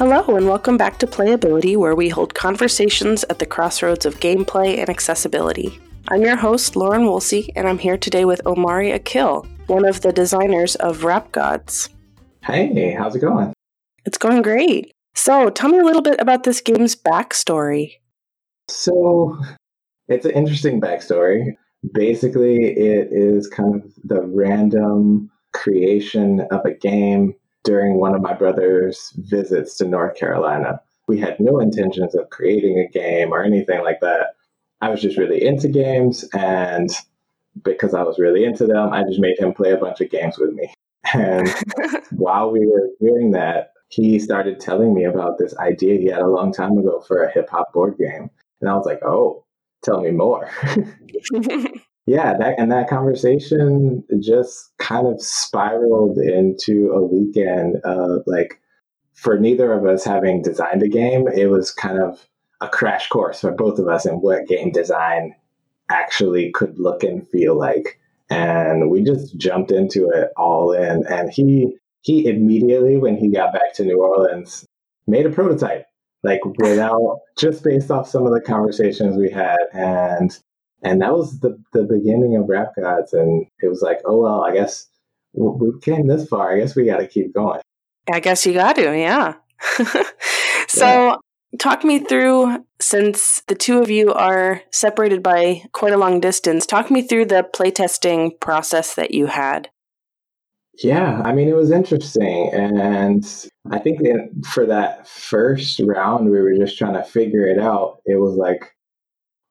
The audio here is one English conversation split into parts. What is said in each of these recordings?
Hello, and welcome back to Playability, where we hold conversations at the crossroads of gameplay and accessibility. I'm your host, Lauren Woolsey, and I'm here today with Omari Akil, one of the designers of Rap Godz. Hey, how's it going? It's going great. So, tell me a little bit about this game's backstory. So, it's an interesting backstory. Basically, it is kind of the random creation of a game during one of my brother's visits to North Carolina. We had no intentions of creating a game or anything like that. I was just really into games, and because I was really into them, I just made him play a bunch of games with me. And while we were doing that, he started telling me about this idea he had a long time ago for a hip hop board game. And I was like, oh, tell me more. yeah, that and that conversation just kind of spiraled into a weekend of like for neither of us having designed a game, it was kind of a crash course for both of us in what game design actually could look and feel like. And we just jumped into it all in. And he he immediately, when he got back to New Orleans, made a prototype, like without just based off some of the conversations we had. And and that was the, the beginning of Rap Godz. And it was like, oh, well, I guess we came this far. I guess we got to keep going. I guess you got to, yeah. so, yeah. talk me through since the two of you are separated by quite a long distance, talk me through the playtesting process that you had. Yeah, I mean, it was interesting. And I think for that first round, we were just trying to figure it out. It was like,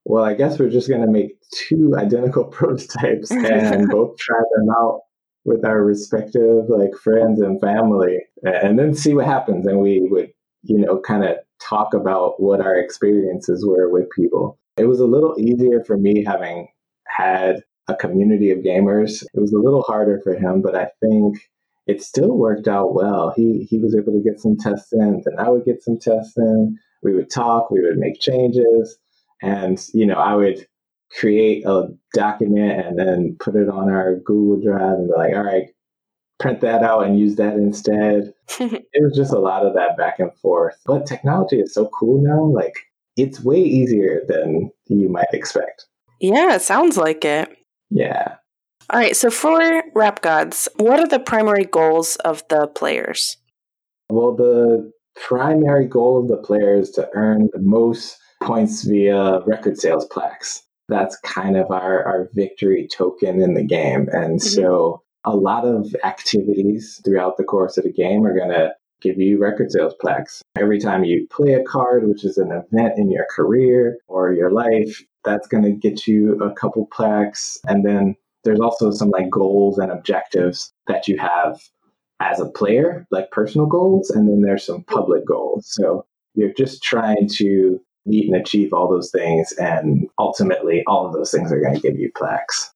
well, I guess we're just going to make two identical prototypes and both try them out with our respective like friends and family and then see what happens. And we would, you know, kind of talk about what our experiences were with people. It was a little easier for me having had a community of gamers. It was a little harder for him, but I think it still worked out well. He he was able to get some tests in, and I would get some tests in. We would talk, we would make changes, and you know, I would create a document and then put it on our Google Drive and be like, all right, print that out and use that instead. it was just a lot of that back and forth. But technology is so cool now. Like it's way easier than you might expect. Yeah, it sounds like it. Yeah. All right. So for Rap Godz, what are the primary goals of the players? Well, the primary goal of the players is to earn the most points via record sales plaques. That's kind of our, our victory token in the game. And mm-hmm. so a lot of activities throughout the course of the game are going to give you record sales plaques. Every time you play a card, which is an event in your career or your life, that's going to get you a couple plaques. And then there's also some like goals and objectives that you have as a player, like personal goals. And then there's some public goals. So you're just trying to meet and achieve all those things. And ultimately, all of those things are going to give you plaques.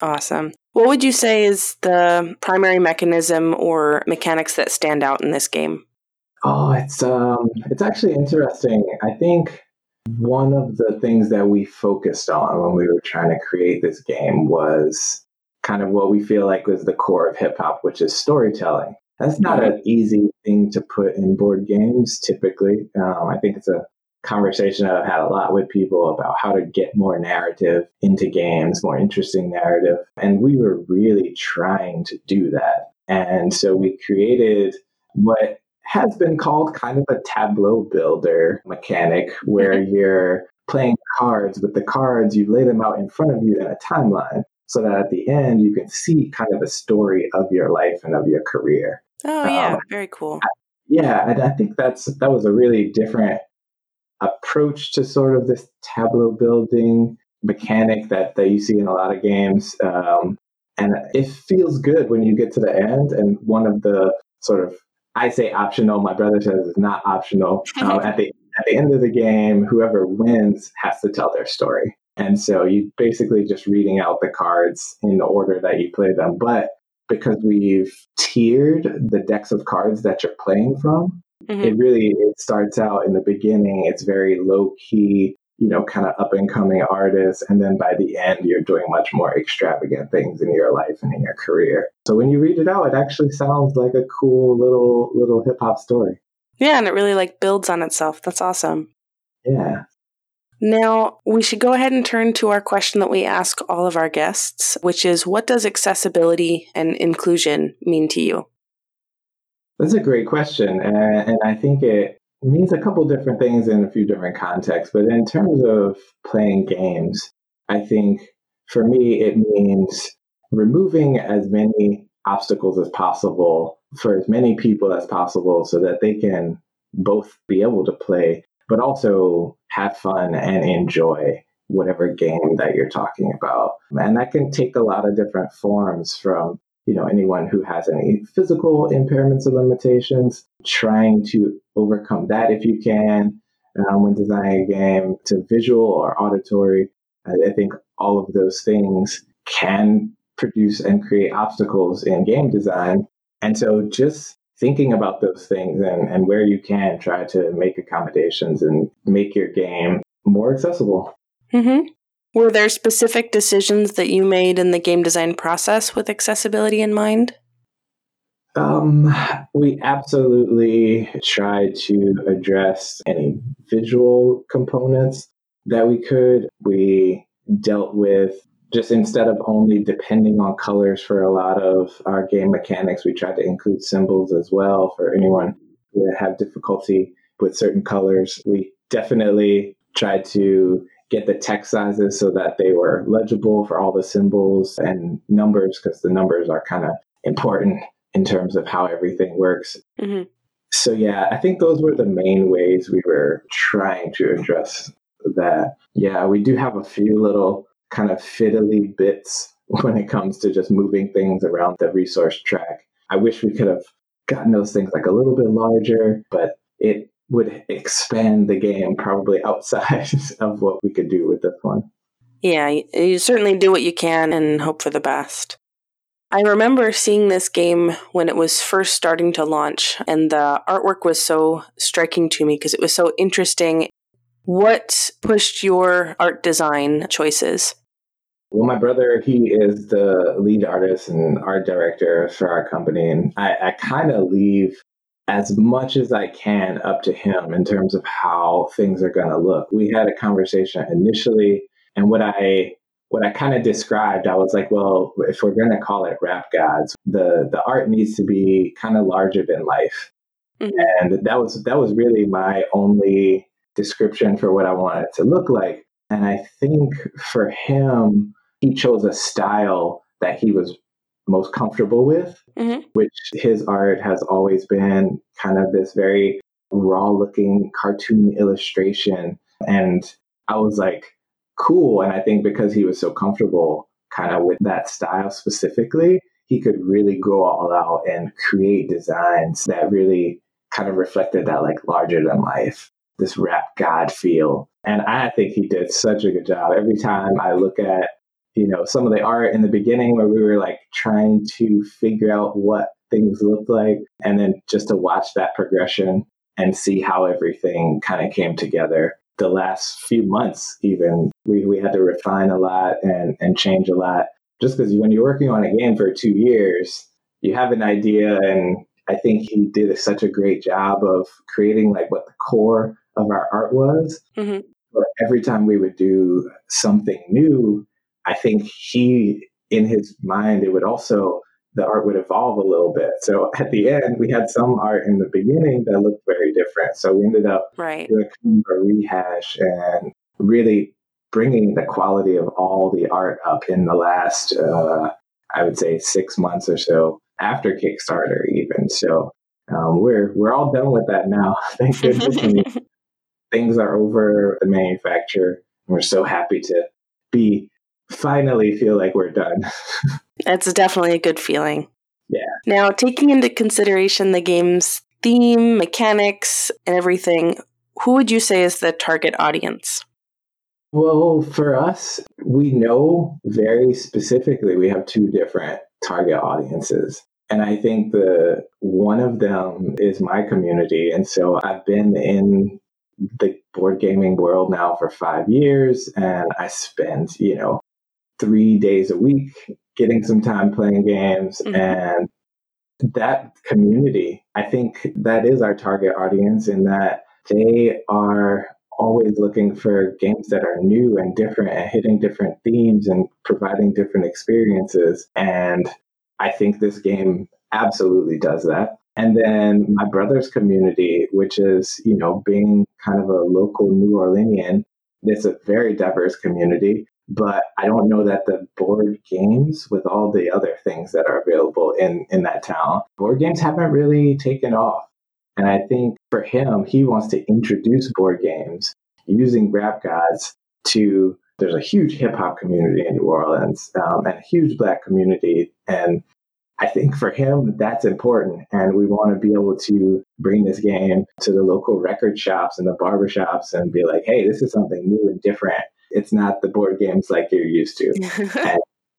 Awesome. What would you say is the primary mechanism or mechanics that stand out in this game? Oh, it's um it's actually interesting. I think one of the things that we focused on when we were trying to create this game was kind of what we feel like was the core of hip hop, which is storytelling. That's not an easy thing to put in board games typically. Um, I think it's a conversation that I've had a lot with people about how to get more narrative into games, more interesting narrative. And we were really trying to do that. And so we created what has been called kind of a tableau builder mechanic where mm-hmm. you're playing cards, with the cards, you lay them out in front of you in a timeline so that at the end you can see kind of the story of your life and of your career. Oh, yeah, um, very cool. Yeah, and I think that's that was a really different approach to sort of this tableau building mechanic that, that you see in a lot of games. Um, and it feels good when you get to the end. And one of the sort of, I say optional, my brother says it's not optional. Um, at, the, at the end of the game, whoever wins has to tell their story. And so you basically just reading out the cards in the order that you play them. But because we've tiered the decks of cards that you're playing from, Mm-hmm. It really it starts out in the beginning. It's very low key, you know, kind of up and coming artist, and then by the end, you're doing much more extravagant things in your life and in your career. So when you read it out, it actually sounds like a cool little little hip hop story. Yeah, and it really like builds on itself. That's awesome. Yeah. Now, we should go ahead and turn to our question that we ask all of our guests, which is what does accessibility and inclusion mean to you? That's a great question. And, and I think it means a couple different things in a few different contexts. But in terms of playing games, I think for me, it means removing as many obstacles as possible for as many people as possible so that they can both be able to play, but also have fun and enjoy whatever game that you're talking about. And that can take a lot of different forms from you know anyone who has any physical impairments or limitations trying to overcome that if you can um, when designing a game to visual or auditory I, I think all of those things can produce and create obstacles in game design and so just thinking about those things and, and where you can try to make accommodations and make your game more accessible mm-hmm. Were there specific decisions that you made in the game design process with accessibility in mind? Um, we absolutely tried to address any visual components that we could. We dealt with just instead of only depending on colors for a lot of our game mechanics, we tried to include symbols as well for anyone who have difficulty with certain colors. We definitely tried to get the text sizes so that they were legible for all the symbols and numbers because the numbers are kind of important in terms of how everything works. Mm-hmm. So, yeah, I think those were the main ways we were trying to address that. Yeah, we do have a few little kind of fiddly bits when it comes to just moving things around the resource track. I wish we could have gotten those things like a little bit larger, but it would expand the game probably outside of what we could do with this one. Yeah, you certainly do what you can and hope for the best. I remember seeing this game when it was first starting to launch, and the artwork was so striking to me because it was so interesting. What pushed your art design choices? Well, my brother, he is the lead artist and art director for our company, and I, I kind of leave as much as I can up to him in terms of how things are going to look. We had a conversation initially, and what I what I kind of described, I was like, well, if we're going to call it rap godz, the the art needs to be kind of larger than life, mm-hmm. and that was that was really my only description for what I wanted to look like. And I think for him, he chose a style that he was most comfortable with, mm-hmm. which his art has always been kind of this very raw looking cartoon illustration. And I was like, cool. And I think because he was so comfortable kind of with that style specifically, he could really go all out and create designs that really kind of reflected that like larger than life, this rap god feel. And I think he did such a good job. Every time I look at you know, some of the art in the beginning where we were like trying to figure out what things looked like, and then just to watch that progression and see how everything kind of came together. The last few months, even, we, we had to refine a lot and, and change a lot. Just because when you're working on a game for two years, you have an idea, and I think he did such a great job of creating like what the core of our art was. Mm-hmm. But every time we would do something new, I think he, in his mind, it would also, the art would evolve a little bit. So at the end, we had some art in the beginning that looked very different. So we ended up right. doing a rehash and really bringing the quality of all the art up in the last, uh, I would say, six months or so after Kickstarter, even. So um, we're we're all done with that now. Thank goodness. things are over the manufacturer. We're so happy to be finally feel like we're done. That's definitely a good feeling. Yeah. Now, taking into consideration the game's theme, mechanics, and everything, who would you say is the target audience? Well, for us, we know very specifically we have two different target audiences. And I think the one of them is my community. And so I've been in the board gaming world now for five years and I spend, you know, three days a week, getting some time playing games. Mm-hmm. And that community, I think that is our target audience in that they are always looking for games that are new and different and hitting different themes and providing different experiences. And I think this game absolutely does that. And then my brother's community, which is, you know, being kind of a local New Orleanian, it's a very diverse community. But I don't know that the board games, with all the other things that are available in, in that town, board games haven't really taken off. And I think for him, he wants to introduce board games using Rap Godz to. There's a huge hip hop community in New Orleans um, and a huge black community. And I think for him, that's important. And we want to be able to bring this game to the local record shops and the barber shops and be like, hey, this is something new and different. It's not the board games like you're used to. and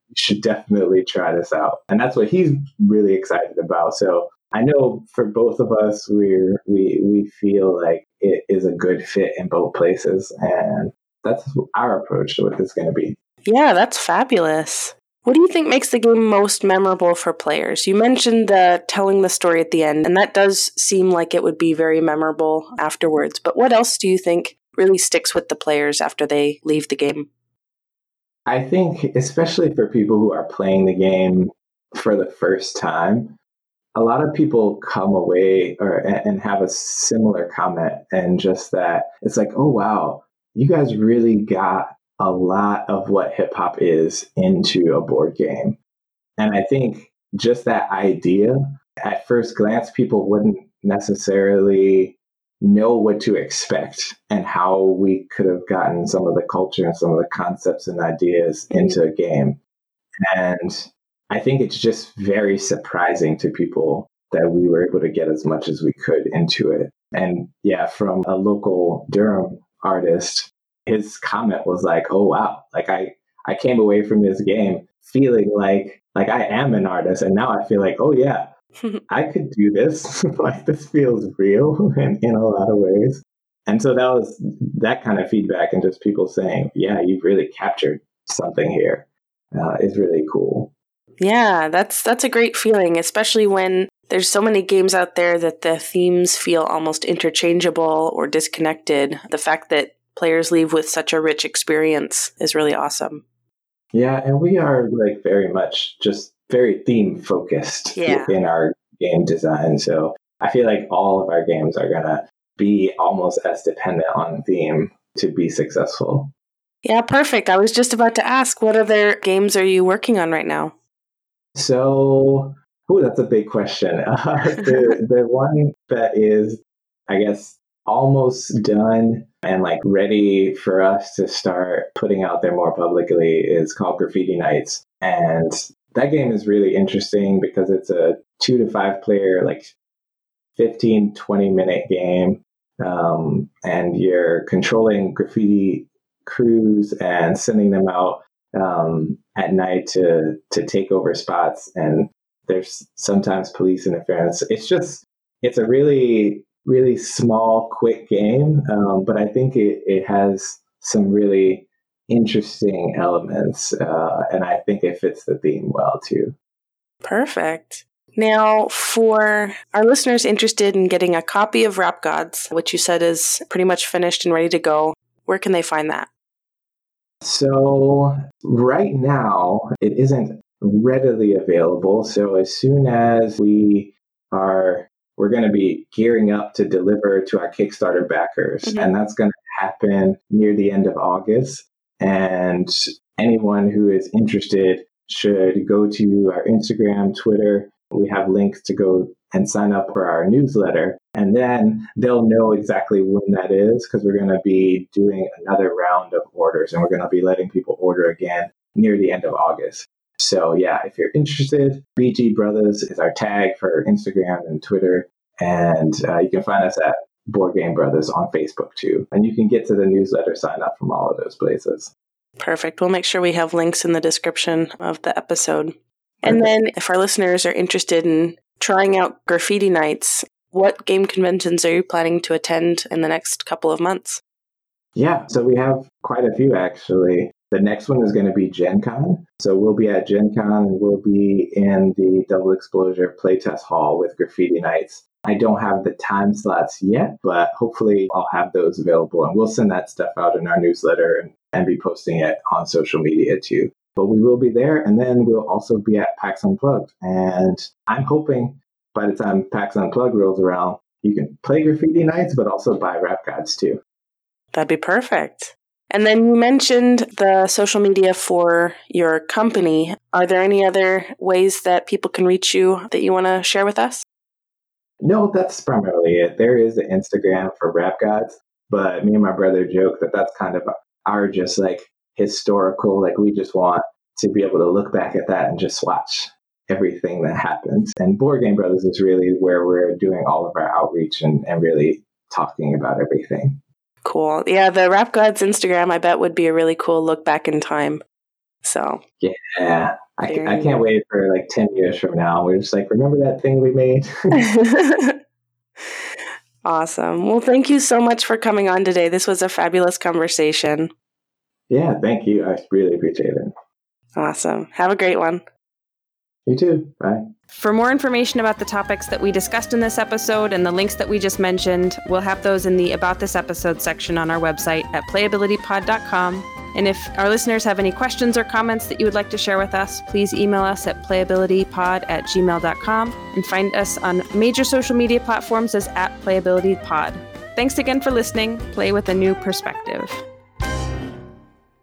you should definitely try this out. And that's what he's really excited about. So I know for both of us, we're, we, we feel like it is a good fit in both places. And that's our approach to what this going to be. Yeah, that's fabulous. What do you think makes the game most memorable for players? You mentioned the telling the story at the end, and that does seem like it would be very memorable afterwards. But what else do you think really sticks with the players after they leave the game? I think, especially for people who are playing the game for the first time, a lot of people come away or and have a similar comment, and just that it's like, oh wow, you guys really got a lot of what hip hop is into a board game. And I think just that idea, at first glance, people wouldn't necessarily know what to expect and how we could have gotten some of the culture and some of the concepts and ideas into a game. And I think it's just very surprising to people that we were able to get as much as we could into it. And yeah, from a local Durham artist, his comment was like, "Oh wow, like I I came away from this game feeling like like I am an artist, and now I feel like, oh yeah, I could do this. like this feels real in, in a lot of ways." And so that was that kind of feedback, and just people saying, "Yeah, you've really captured something here," uh, is really cool. Yeah, that's that's a great feeling, especially when there's so many games out there that the themes feel almost interchangeable or disconnected. The fact that players leave with such a rich experience is really awesome. Yeah, and we are like very much just very theme focused yeah. in our game design. So I feel like all of our games are going to be almost as dependent on theme to be successful. Yeah, perfect. I was just about to ask what other games are you working on right now? So, oh, that's a big question. Uh, the, the one that is, I guess, almost done and like ready for us to start putting out there more publicly is called Graffiti Nights. And that game is really interesting because it's a two to five player, like 15, 20 minute game. Um, and you're controlling graffiti crews and sending them out um, at night to to take over spots. And there's sometimes police interference. It's just it's a really really small, quick game, um, but I think it, it has some really interesting elements, uh, and I think it fits the theme well too. Perfect. Now, for our listeners interested in getting a copy of Rap Godz, which you said is pretty much finished and ready to go, where can they find that? So, right now, it isn't readily available. So, as soon as we are we're going to be gearing up to deliver to our Kickstarter backers. Mm-hmm. And that's going to happen near the end of August. And anyone who is interested should go to our Instagram, Twitter. We have links to go and sign up for our newsletter. And then they'll know exactly when that is because we're going to be doing another round of orders and we're going to be letting people order again near the end of August. So yeah, if you're interested, BG Brothas is our tag for Instagram and Twitter, and uh, you can find us at Board Game Brothas on Facebook too. And you can get to the newsletter sign up from all of those places. Perfect. We'll make sure we have links in the description of the episode. And then, if our listeners are interested in trying out graffiti nights, what game conventions are you planning to attend in the next couple of months? Yeah, so we have quite a few actually. The next one is going to be Gen Con. So we'll be at Gen Con and we'll be in the Double Exposure Playtest Hall with Graffiti Nights. I don't have the time slots yet, but hopefully I'll have those available and we'll send that stuff out in our newsletter and, and be posting it on social media too. But we will be there and then we'll also be at PAX Unplugged. And I'm hoping by the time PAX Unplugged rolls around, you can play Graffiti Nights, but also buy Rap Godz too. That'd be perfect. And then you mentioned the social media for your company. Are there any other ways that people can reach you that you want to share with us? No, that's primarily it. There is an Instagram for Rap Godz, but me and my brother joke that that's kind of our just like historical, like we just want to be able to look back at that and just watch everything that happens. And Board Game Brothas is really where we're doing all of our outreach and, and really talking about everything. Cool. Yeah, the Rap Godz Instagram, I bet, would be a really cool look back in time. So, yeah, I, I can't wait for like 10 years from now. We're just like, remember that thing we made? awesome. Well, thank you so much for coming on today. This was a fabulous conversation. Yeah, thank you. I really appreciate it. Awesome. Have a great one. You too. Bye. For more information about the topics that we discussed in this episode and the links that we just mentioned, we'll have those in the About This Episode section on our website at playabilitypod.com and if our listeners have any questions or comments that you would like to share with us, please email us at playabilitypod at gmail.com and find us on major social media platforms as at playabilitypod. Thanks again for listening. Play with a new perspective.